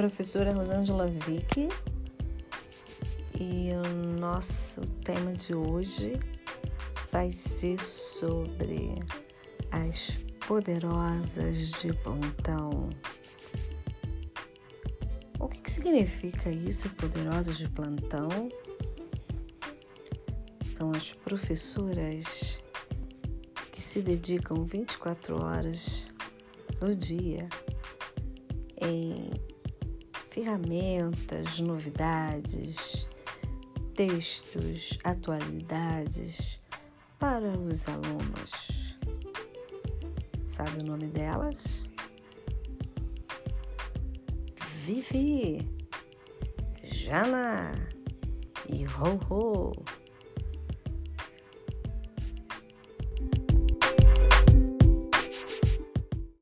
professora Rosângela Vick e o nosso tema de hoje vai ser sobre as poderosas de plantão. O que, que significa isso, poderosas de plantão? São as professoras que se dedicam 24 horas no dia em ferramentas, novidades, textos, atualidades para os alunos. Sabe o nome delas? Vivi, Jana e Ho Ho.